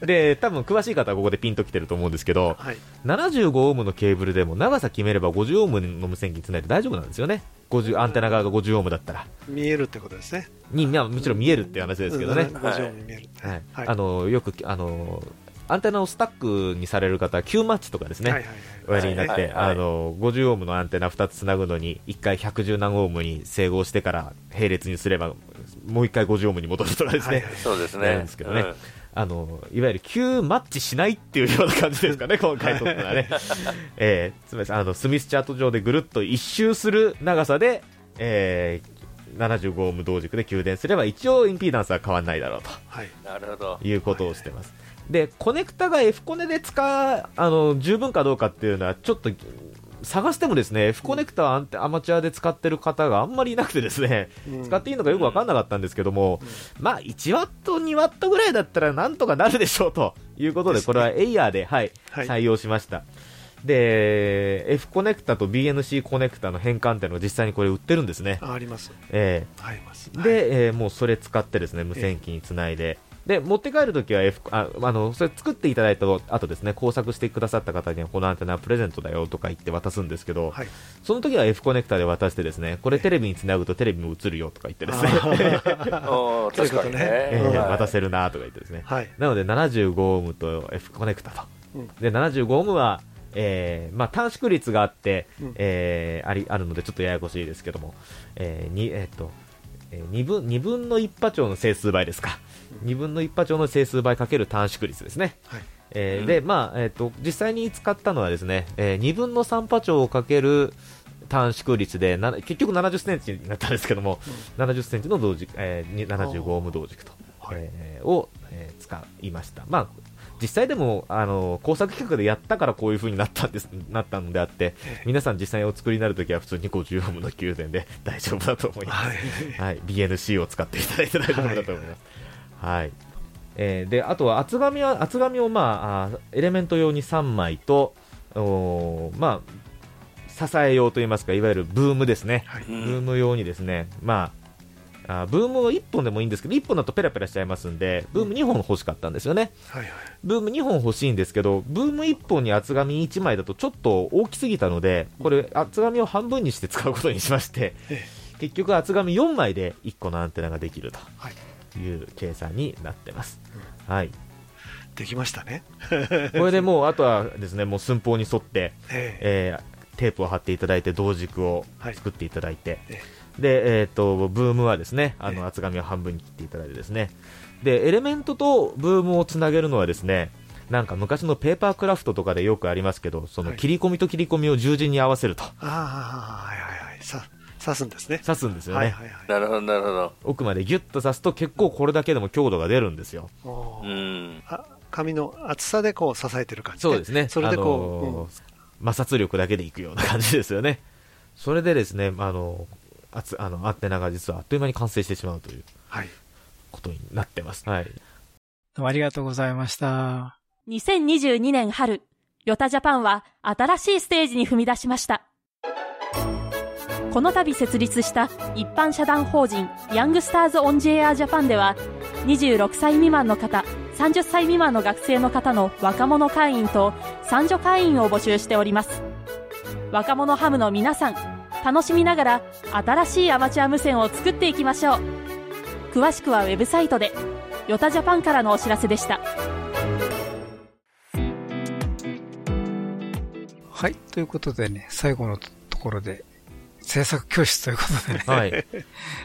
と。で、多分詳しい方はここでピンときてると思うんですけど、はい。75オームのケーブルでも長さ決めれば50オームの無線機につないで大丈夫なんですよね。50アンテナ側が50オームだったら。見えるってことですね。に、まあ、もちろん見えるって話ですけどね。うん50音に見えるはいね。はい。あのよくあのアンテナをスタックにされる方は Q マッチとかですね、はいはいはいおやりになって、はいはいはいあの50オームのアンテナ2つつなぐのに1回110何オームに整合してから並列にすればもう1回50オームに戻るとかですね、はいはいそうですね。ですけどねうんあのいわゆる Q マッチしないっていうような感じですかね、今回とってのはね、えーつまりあのスミスチャート上でぐるっと一周する長さで、えー75オーム同軸で給電すれば一応インピーダンスは変わらないだろうと。はい。なるほど。いうことをしてます。で、コネクタが F コネで使う、あの、十分かどうかっていうのは、ちょっと、探してもですね、F コネクタはアンテアマチュアで使ってる方があんまりいなくてですね、うん使っていいのかよくわかんなかったんですけども、まあ、1ワット、2ワットぐらいだったらなんとかなるでしょうということで、これはエイヤーで、はい、はい採用しました。で、F コネクタと BNC コネクタの変換っていうのが実際にこれ売ってるんですね。ああります。ええあります。で、えーもうそれ使ってですね無線機につないで、で持って帰るときは、F、ああのそれ作っていただいた後ですね工作してくださった方にはこのアンテナはプレゼントだよとか言って渡すんですけど、はい。その時は F コネクタで渡してですねこれテレビにつなぐとテレビも映るよとか言ってですね、確かにね。えーはい。渡せるなとか言ってですね、はい。なので75オームと F コネクタと、うん。で75オームは、えーまあ、短縮率があって、うん。えーありあるのでちょっとややこしいですけども、えーにえーっとえー、2, 分2分の1波長の整数倍ですか、2分の1波長の整数倍かける短縮率ですね。はい。えーうんでまあえーっと実際に使ったのはですね、えー2分の3波長をかける短縮率でな結局70センチになったんですけども、70センチの同軸、えーに75オーム同軸と、はいえーを、えー使いました。まあ実際でもあの工作企画でやったからこういう風になったんですなったのであって皆さん実際お作りになるときは普通に50オームの給電で大丈夫だと思います、はい。はい、BNC を使っていただいて大丈夫だと思います。はい。えーで、あとは厚紙は、厚紙をまあ、あエレメント用に3枚と、おーまあ、支え用といいますか、いわゆるブームですね。はい。ブーム用にですね、まあ、あブームを1本でもいいんですけど、1本だとペラペラしちゃいますんで、ブーム2本欲しかったんですよね。はい。はい。ブーム2本欲しいんですけど、ブーム1本に厚紙1枚だとちょっと大きすぎたので、これ、厚紙を半分にして使うことにしまして、え結局厚紙4枚で1個のアンテナができるはい。という計算になってます。はい。できましたね。これでもう、あとはですね、もう寸法に沿って、ええ。えーテープを貼っていただいて、同軸をはい作っていただいて、えで、えっ、と、ブームはですね、あええの、厚紙を半分に切っていただいてですね、で、エレメントとブームをつなげるのはですね、なんか昔のペーパークラフトとかでよくありますけど、そのはい切り込みと切り込みを十字に合わせると、ああ、はいはいはい。さ、刺すんですね。刺すんですよね。はいはいはい。なるほど、なるほど。奥までギュッと刺すと結構これだけでも強度が出るんですよ。おうーん。あ紙の厚さでこう支えてる感じ、そうですね。それでこう、あのー摩擦力だけでいくような感じですよね。それでですね、あの、あつあのアンテナが実はあっという間に完成してしまうというはい。ことになってます。はい。どうもありがとうございました。2022年春、ヨタジャパンは新しいステージに踏み出しました。この度設立した一般社団法人ヤングスターズ・オン・ジェア・ジャパンでは26歳未満の方30歳未満の学生の方の若者会員と三女会員を募集しております若者ハムの皆さん楽しみながら新しいアマチュア無線を作っていきましょう詳しくはウェブサイトでヨタジャパンからのお知らせでしたはい。ということでね、最後のところで、制作教室ということでね。はい え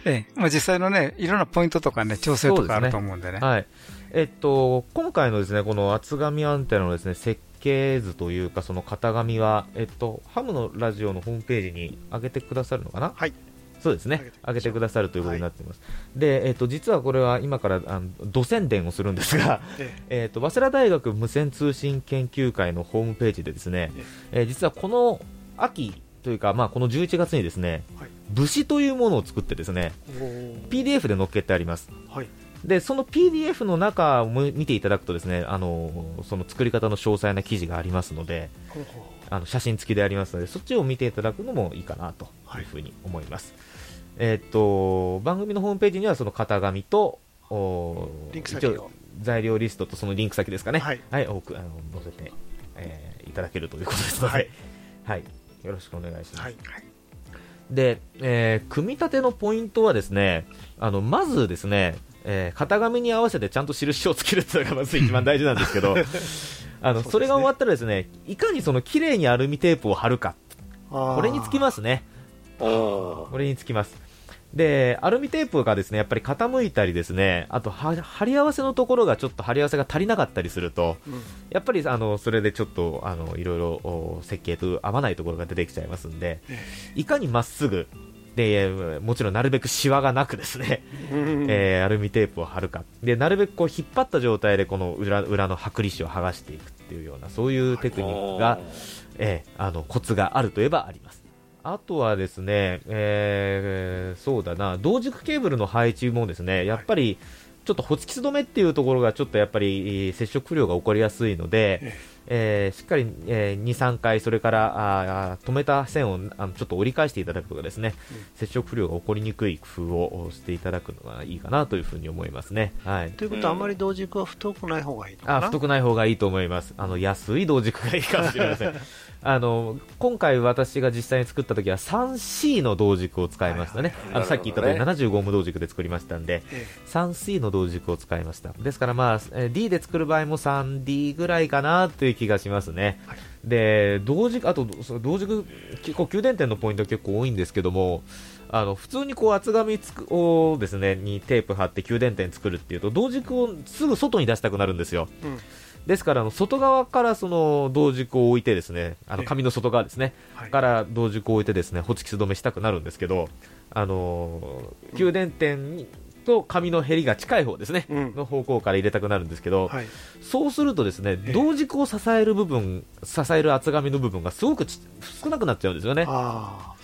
え、まあ実際のね、いろんなポイントとかね、調整とかあると思うんでね。はい。えっと、今回のですね、この厚紙アンテナのですね、設計図というか、その型紙は、えっと、ハムのラジオのホームページに上げてくださるのかな？はい。そうですね。上げてくださるということになっています。で、えっと、実はこれは今から、あの、土宣伝をするんですが、ええっと、早稲田大学無線通信研究会のホームページでですね、えー実はこの秋というか、まあ、この11月にですね、武士というものを作ってですね、PDF で載っけてあります。はい。で、その PDF の中を見ていただくとですね、あの、その作り方の詳細な記事がありますので、あの写真付きでありますので、そっちを見ていただくのもいいかなというふうに思います。えーっと、番組のホームページにはその型紙と、お材料リストとそのリンク先ですかね。はい。多くあの載せて、えーいただけるということですので、はい。よろしくお願いします。はい。で、えー組み立てのポイントはですね、あの、まずですね、えー型紙に合わせてちゃんと印をつけるっていうのがまず一番大事なんですけど、あの、それが終わったらですね、いかにその綺麗にアルミテープを貼るか、これにつきますね。これにつきます。で、アルミテープがですね、やっぱり傾いたりですね、あとは貼り合わせのところがちょっと貼り合わせが足りなかったりすると、うん。やっぱりあのそれでちょっとあのいろいろお設計と合わないところが出てきちゃいますんで、いかにまっすぐで、もちろんなるべくシワがなくですね、うん。えーアルミテープを貼るか、でなるべくこう引っ張った状態でこの裏裏の剥離紙を剥がしていくっていうようなそういうテクニックが、えーあのコツがあるといえばあります。あとはですね、えーそうだな、同軸ケーブルの配置もですね、やっぱりちょっとホチキス止めっていうところがちょっとやっぱりえー接触不良が起こりやすいので、えーしっかり、えー2、3回、それからあー止めた線をあのちょっと折り返していただくとかですね、接触不良が起こりにくい工夫をしていただくのがいいかなというふうに思いますね。はい。ということは、あんまり同軸は太くない方がいいのかな？あ太くない方がいいと思います。あの安い同軸がいいかもしれません。あの今回私が実際に作った時は 3C の同軸を使いましたね。あのさっき言った通りなる75無同軸で作りましたんで、3C の同軸を使いました。ですからまあえー D で作る場合も 3D ぐらいかなという気がしますね。で同軸あとその同軸結構給電点のポイント結構多いんですけども。あの普通にこう厚紙つくをですねにテープ貼って給電点作るっていうと同軸をすぐ外に出したくなるんですよ。うんですからあの外側からその同軸を置いてですねあの紙の外側ですね、から同軸を置いてですねホチキス止めしたくなるんですけど、あのー給電点にと紙の減りが近い方ですね、の方向から入れたくなるんですけど、そうするとですね同軸を支える部分支える厚紙の部分がすごくち少なくなっちゃうんですよね。あ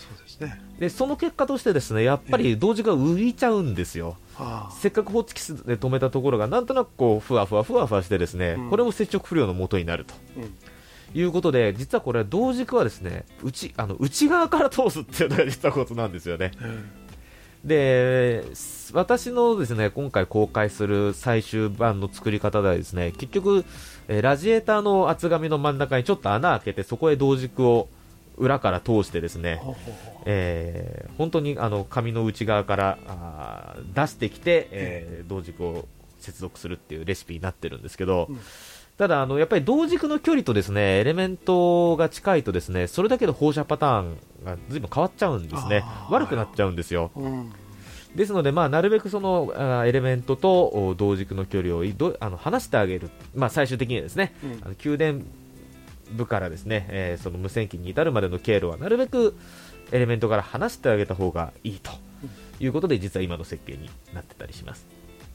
ね。でその結果としてですねやっぱり同時が浮いちゃうんですよ、あせっかくホチキスで止めたところがなんとなくこうふわふわふわふわしてですね、うんこれも接触不良の元になると。うんいうことで実はこれ同軸はですね内あの内側から通すっていうのが実はことなんですよね。で私のですね今回公開する最終版の作り方ではですね結局、えーラジエーターの厚紙の真ん中にちょっと穴開けてそこへ同軸を裏から通してですね、えー本当にあの紙の内側からあー出してきて、えー同軸を接続するっていうレシピになってるんですけど、ただあのやっぱり同軸の距離とですねエレメントが近いとですねそれだけで放射パターンが随分変わっちゃうんですね。悪くなっちゃうんですよ。うん。ですので、まあ、なるべくそのあーエレメントとお同軸の距離をいどあの離してあげる、まあ、最終的にはですね、うん。あの給電部からですね、えーその無線機に至るまでの経路はなるべくエレメントから離してあげた方がいいということで、実は今の設計になってたりします。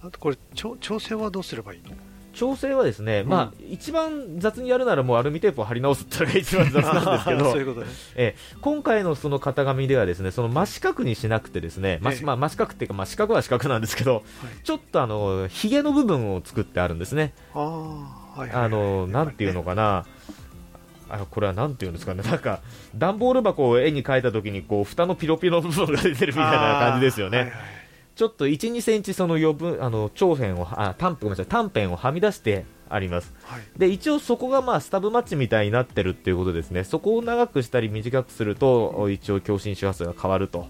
あとこれ、調調整はどうすればいいの？調整はですね、まあ、一番雑にやるならもうアルミテープを貼り直すっていうのが一番雑なんですけど そういうことね。えー今回のその型紙ではですねその真四角にしなくてですね、真ええまあ、真四角っていうか、まあ、四角は四角なんですけど、ちょっとあのひげの部分を作ってあるんですね。ああ、はいあのなんていうのかな、あこれはなんていうんですかね、なんか段ボール箱を絵に描いたときにこう蓋のピロピロの部分が出てるみたいな感じですよね。はいはいちょっと1、2センチその余分あの長辺をあ短ごめんなさい短辺をはみ出してあります。はいで一応そこがまあスタブマッチみたいになってるっていうことですね。そこを長くしたり短くすると一応共振周波数が変わると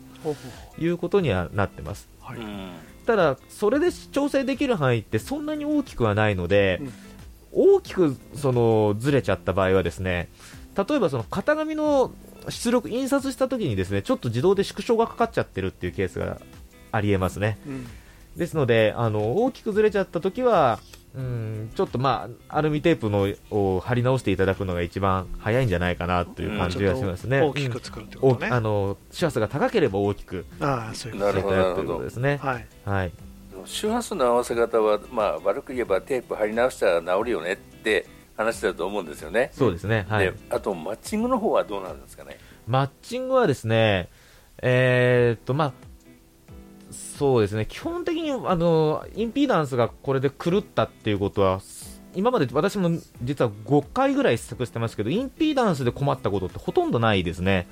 いうことにはなってます。はいうんただそれで調整できる範囲ってそんなに大きくはないので、うん大きくそのずれちゃった場合はですね例えばその型紙の出力印刷した時にですねちょっと自動で縮小がかかっちゃってるっていうケースがありえますね。うん。ですのであの大きくずれちゃった時はうんちょっとまあアルミテープのを貼り直していただくのが一番早いんじゃないかなという感じがしますね、ちょっと大きく作るってことね。うんおあの周波数が高ければ大きくああそういうこということですね。とはい。はい周波数の合わせ方は、まあ、悪く言えばテープ貼り直したら治るよねって話だと思うんですよね。そうですねはいであとマッチングの方はどうなんですかね？マッチングはですね、えーっと、まあ、そうですね、基本的にあのインピーダンスがこれで狂ったっていうことは、今まで私も実は5回ぐらい試作してますけど、インピーダンスで困ったことってほとんどないですね。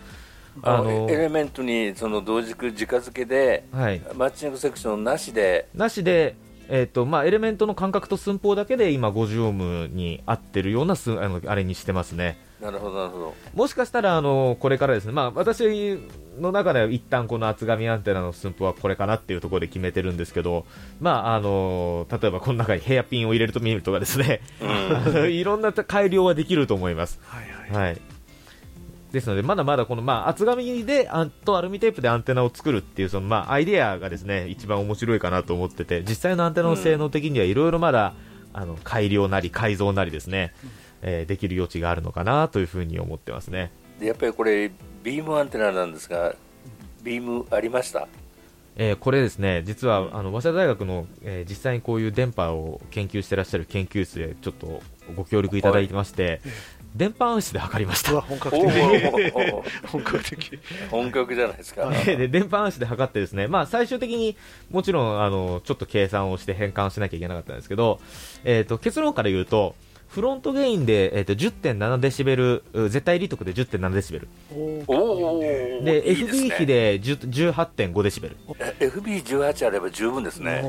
ああののエレメントにその同軸直付けではい、マッチングセクションなしで。なしで、えーっとまあ、エレメントの間隔と寸法だけで今、50オームに合ってるようなすあのあれにしてますね。なるほどなるほど。もしかしたらあのこれからですね、まあ、私の中では一旦この厚紙アンテナの寸法はこれかなっていうところで決めてるんですけど、まあ、あの例えばこの中にヘアピンを入れると見るとかですね、あのいろんな改良はできると思います。はいはい。はいですので、まだまだこの、まあ、厚紙であんとアルミテープでアンテナを作るっていうその、まあ、アイデアがですね一番面白いかなと思ってて実際のアンテナの性能的にはいろいろまだ、あの改良なり改造なりですね、えーできる余地があるのかなというふうに思ってますね。でやっぱりこれビームアンテナなんですがビームありました？えーこれですね実はあの早稲田大学の、えー実際にこういう電波を研究してらっしゃる研究室でちょっとご協力いただいてまして、電波暗室で測りました。本格的。本格的。本格じゃないですか。で電波暗室で測ってですね、まあ、最終的にもちろんあのちょっと計算をして変換しなきゃいけなかったんですけど、えー、と結論から言うとフロントゲインで、えー、と10.7デシベルう絶対利得で10.7デシベル。おおおで FB 比で10 18.5デシベル。FB18 あれば十分ですね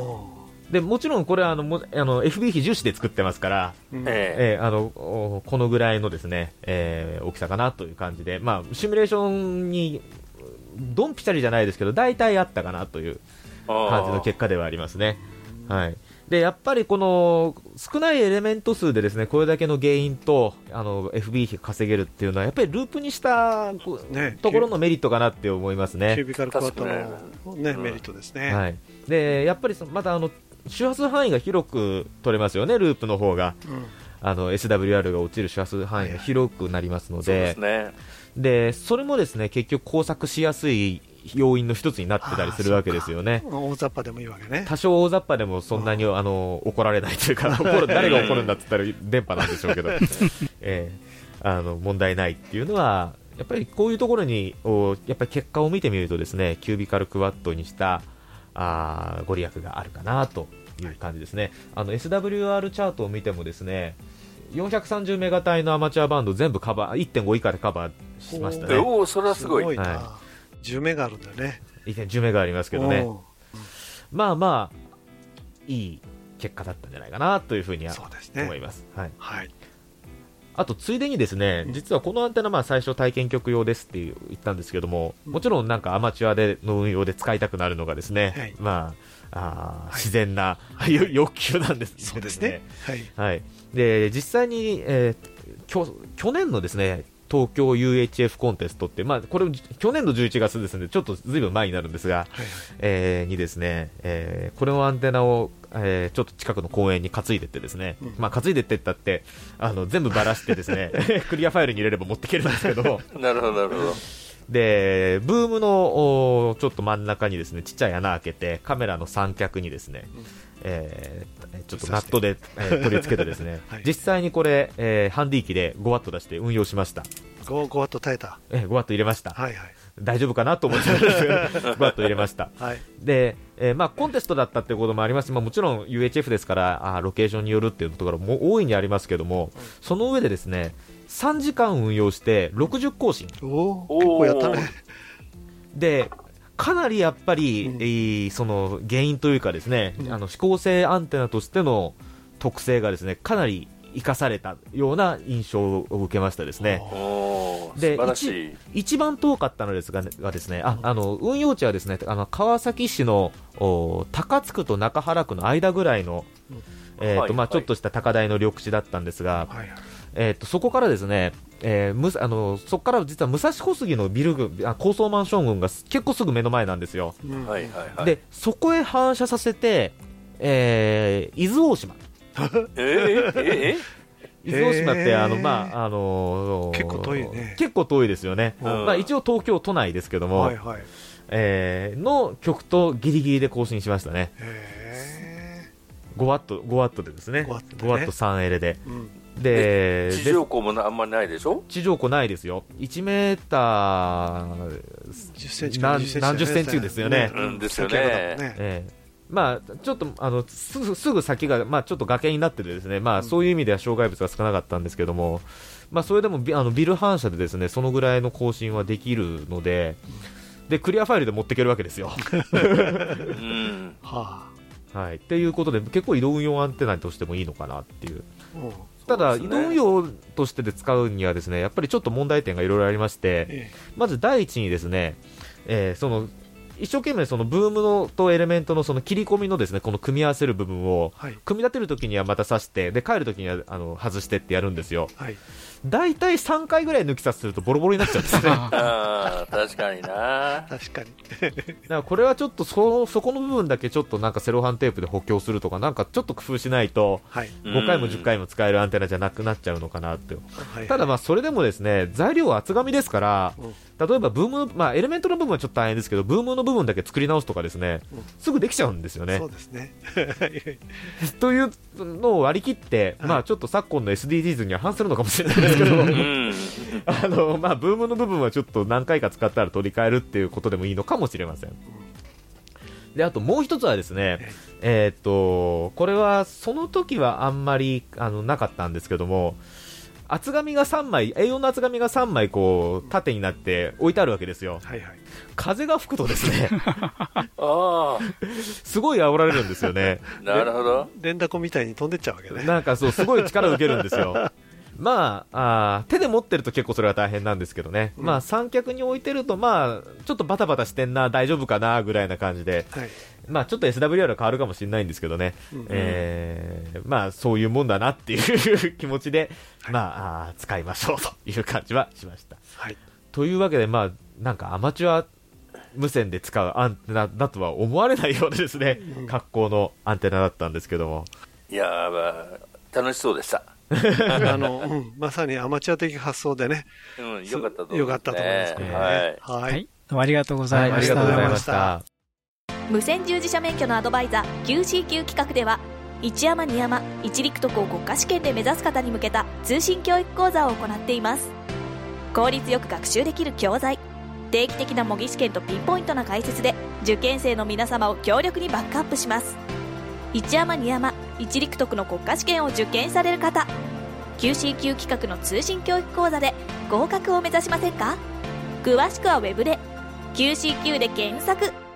でもちろんこれはあのもあの FB 比重視で作ってますから、ええ。ーあのおこのぐらいのですね、えー大きさかなという感じで、まあ、シミュレーションにドンピシャリじゃないですけど大体あったかなという感じの結果ではありますね。はい。でやっぱりこの少ないエレメント数でですねこれだけの原因とあの FB 比稼げるっていうのはやっぱりループにしたこうねところのメリットかなって思いますね。キュービカルクワット確の、ね。メリットですね、はい、でやっぱりそのまたあの周波数範囲が広く取れますよね、ループの方が。うん。あの SWR が落ちる周波数範囲が広くなりますので。で、すね。でそれもですね結局工作しやすい要因の一つになってたりするわけですよね。大雑把でもいいわけね。多少大雑把でもそんなにあの怒られないというか 怒る誰が怒るんだって言ったら電波なんでしょうけど、えーあの問題ないっていうのはやっぱりこういうところにおやっぱり結果を見てみるとですねキュービカルクワットにしたあーご利益があるかなという感じですね、あの SWR チャートを見てもですね430メガ帯のアマチュアバンド全部カバー1.5以下でカバーしましたね。おおそれはすごい。すごいな、は10メガあるんだよね1.10メガありますけどね。おまあまあいい結果だったんじゃないかなというふうには思います。はい。はいあとついでにですね、実はこのアンテナ、まあ最初体験局用ですって言ったんですけども、もちろんなんかアマチュアでの運用で使いたくなるのがですね、はい。まあ、あー自然な、よ 欲求なんですそうですね。はい。はい。で、実際に、えーきょ去年のですね、東京 UHF コンテストって、まあ、これ、去年の11月ですので、ちょっとずいぶん前になるんですが、えーにですね、えーこれのアンテナを、えーちょっと近くの公園に担いでってですね、まあ、担いでってったって、あの、全部ばらしてですね、クリアファイルに入れれば持っていけるんですけど、なるほどなるほど。で、ブームのおちょっと真ん中にですね、ちっちゃい穴開けて、カメラの三脚にですね、えーちょっとナットで、えー取り付けてですね、はい。実際にこれ、えーハンディ機で5ワット出して運用しました。5, 5ワット耐えた。えー5ワット入れました。はいはい大丈夫かなと思ってたんですけど、5ワット入れました。はいで、えーまあ、コンテストだったっていうこともありますし、まあ、もちろん UHF ですからあーロケーションによるっていうところも大いにありますけども、その上でですね3時間運用して60更新。おお結構やったね。で、かなりやっぱり、えーその原因というかですね、あの指向性アンテナとしての特性がですね、かなり生かされたような印象を受けましたですね。で。一一番遠かったのですががですね、ああの運用地はですね、あの川崎市のお高津区と中原区の間ぐらいの、えーとはいまあ、ちょっとした高台の緑地だったんですが、えー、とそこからですね、えーむあのそこから実は武蔵小杉のビル群あ高層マンション群が結構すぐ目の前なんですよ。はいはいはい。でそこへ反射させて、えー伊豆大島。えー、えー、伊豆大島って、あの、まあ、あのー結構遠いね結構遠いですよね。うんまあ、一応東京都内ですけども、はいはい。えーの曲とギリギリで更新しましたね。へ5ワット、5ワットでですね。5ワットねット3エレで。うん。で、地上高もあんまりないでしょ地上高ないですよ。1メーター、10センチ何十センチですよねうんですよねねええまあ、ちょっとあのすぐすぐ先が、まあ、ちょっと崖になっててですね、まあ、そういう意味では障害物が少なかったんですけども、まあ、それでもビあのビル反射でですねそのぐらいの更新はできるので、でクリアファイルで持っていけるわけですよ。うん。ははい、っていうことで、結構移動運用アンテナとしてもいいのかなっていう。あ。うんただ、移動運用としてで使うにはですねやっぱりちょっと問題点がいろいろありまして、えまず第一にですね、えーその一生懸命そのブームのとエレメントのその切り込みのですねこの組み合わせる部分をはい。組み立てるときにはまた刺してで帰るときにはあの外してってやるんですよはい。大体3回ぐらい抜き差するとボロボロになっちゃうんですね 確かにな。確かに。らこれはちょっとそそこの部分だけちょっとなんかセロハンテープで補強するとかなんかちょっと工夫しないとはい。5回も10回も使えるアンテナじゃなくなっちゃうのかなってはい。ただまあそれでもですね材料は厚紙ですから、うん例えばブーム、まあ、エレメントの部分はちょっと大変ですけど、ブームの部分だけ作り直すとかですね、うんすぐできちゃうんですよねそう。ですね。というのを割り切って、はいまあちょっと昨今の SDGs には反するのかもしれないですけど、うん。あのまあブームの部分はちょっと何回か使ったら取り替えるっていうことでもいいのかもしれません。であともう一つはですね、えーっとこれはその時はあんまりあのなかったんですけども、厚紙が3枚、A4 の厚紙が3枚こう縦になって置いてあるわけですよ。はいはい。風が吹くとですね、あすごい煽られるんですよね。あ、なるほど。連打コみたいに飛んでっちゃうわけね。なんかそう、すごい力を受けるんですよ。まあ、あー手で持ってると結構それは大変なんですけどね、うんまあ三脚に置いてると、まあ、ちょっとバタバタしてんな、大丈夫かなぐらいな感じで、はい。まあちょっと SWR は変わるかもしれないんですけどね、うんえーまあそういうもんだなっていう気持ちで、まああー使いましょうという感じはしました。はい。というわけで、まあなんかアマチュア無線で使うアンテナだとは思われないようでですね、うん格好のアンテナだったんですけども。いやー、まあ、楽しそうでした。あの、うん、まさにアマチュア的発想でね。うん、よかったと思います、ね。よかったと思いますけどね。はい。ははいい。どうもありがとうございました。ありがとうございました。無線従事者免許のアドバイザー QCQ 企画では一山二山一陸徳を国家試験で目指す方に向けた通信教育講座を行っています効率よく学習できる教材定期的な模擬試験とピンポイントな解説で受験生の皆様を強力にバックアップします一山二山一陸徳の国家試験を受験される方 QCQ 企画の通信教育講座で合格を目指しませんか？詳しくはウェブで QCQ で検索。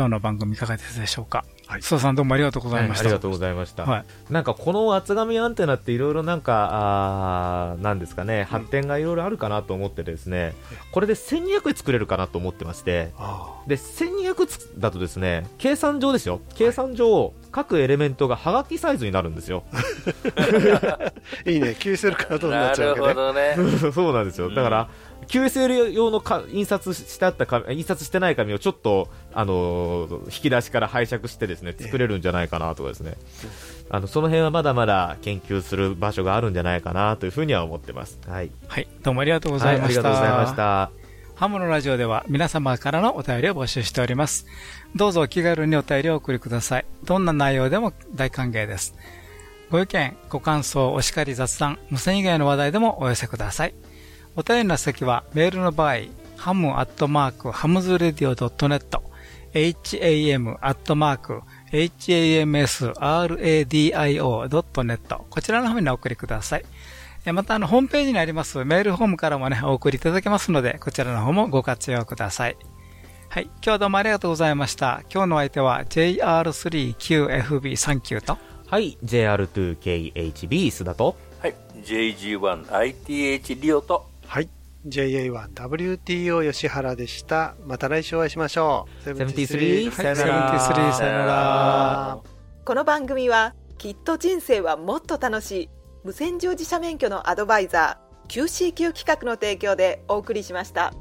今日の番組いかがですでしょうか？はい須田さんどうもありがとうございました。はいありがとうございました。はい。なんかこの厚紙アンテナっていろいろなんか、あーなんですかね、発展がいろいろあるかなと思ってですね、これで1200作れるかなと思ってまして、あで、1200つだとですね、計算上ですよ、計算上、各エレメントがはがきサイズになるんですよ。あ いいね。QSL カードにななっちゃうけね。ほどね。そうなんですよ。だから、QSL 用のか印刷してあった紙、印刷してない紙をちょっと、あのー引き出しから拝借してですね、作れるんじゃないかなとかですね。あの、その辺はまだまだ研究する場所があるんじゃないかなというふうには思ってます。はい。はい。どうもありがとうござはいい、あました。りがとうございました。ハムのラジオでは皆様からのお便りを募集しております。どうぞお気軽にお便りをお送りください。どんな内容でも大歓迎です。ご意見、ご感想、お叱り雑談、無線以外の話題でもお寄せください。お便りの先はメールの場合、 ham アットマーク hamsradio.net、ham アットマーク hamsradio.net こちらの方にお送りください。また、あの、ホームページにありますメールフォームからもね、お送りいただけますので、こちらの方もご活用ください。はい。今日はどうもありがとうございました。今日の相手は JR3QFB 3級と、はい、JR2KHB 須田と、はい、JG1ITH リオと、はい。JA1WTO 吉原でした。また来週お会いしましょう。73はいさよなら73さよなら。この番組はきっと人生はもっと楽しい無線乗自社免許のアドバイザー QCQ 企画の提供でお送りしました。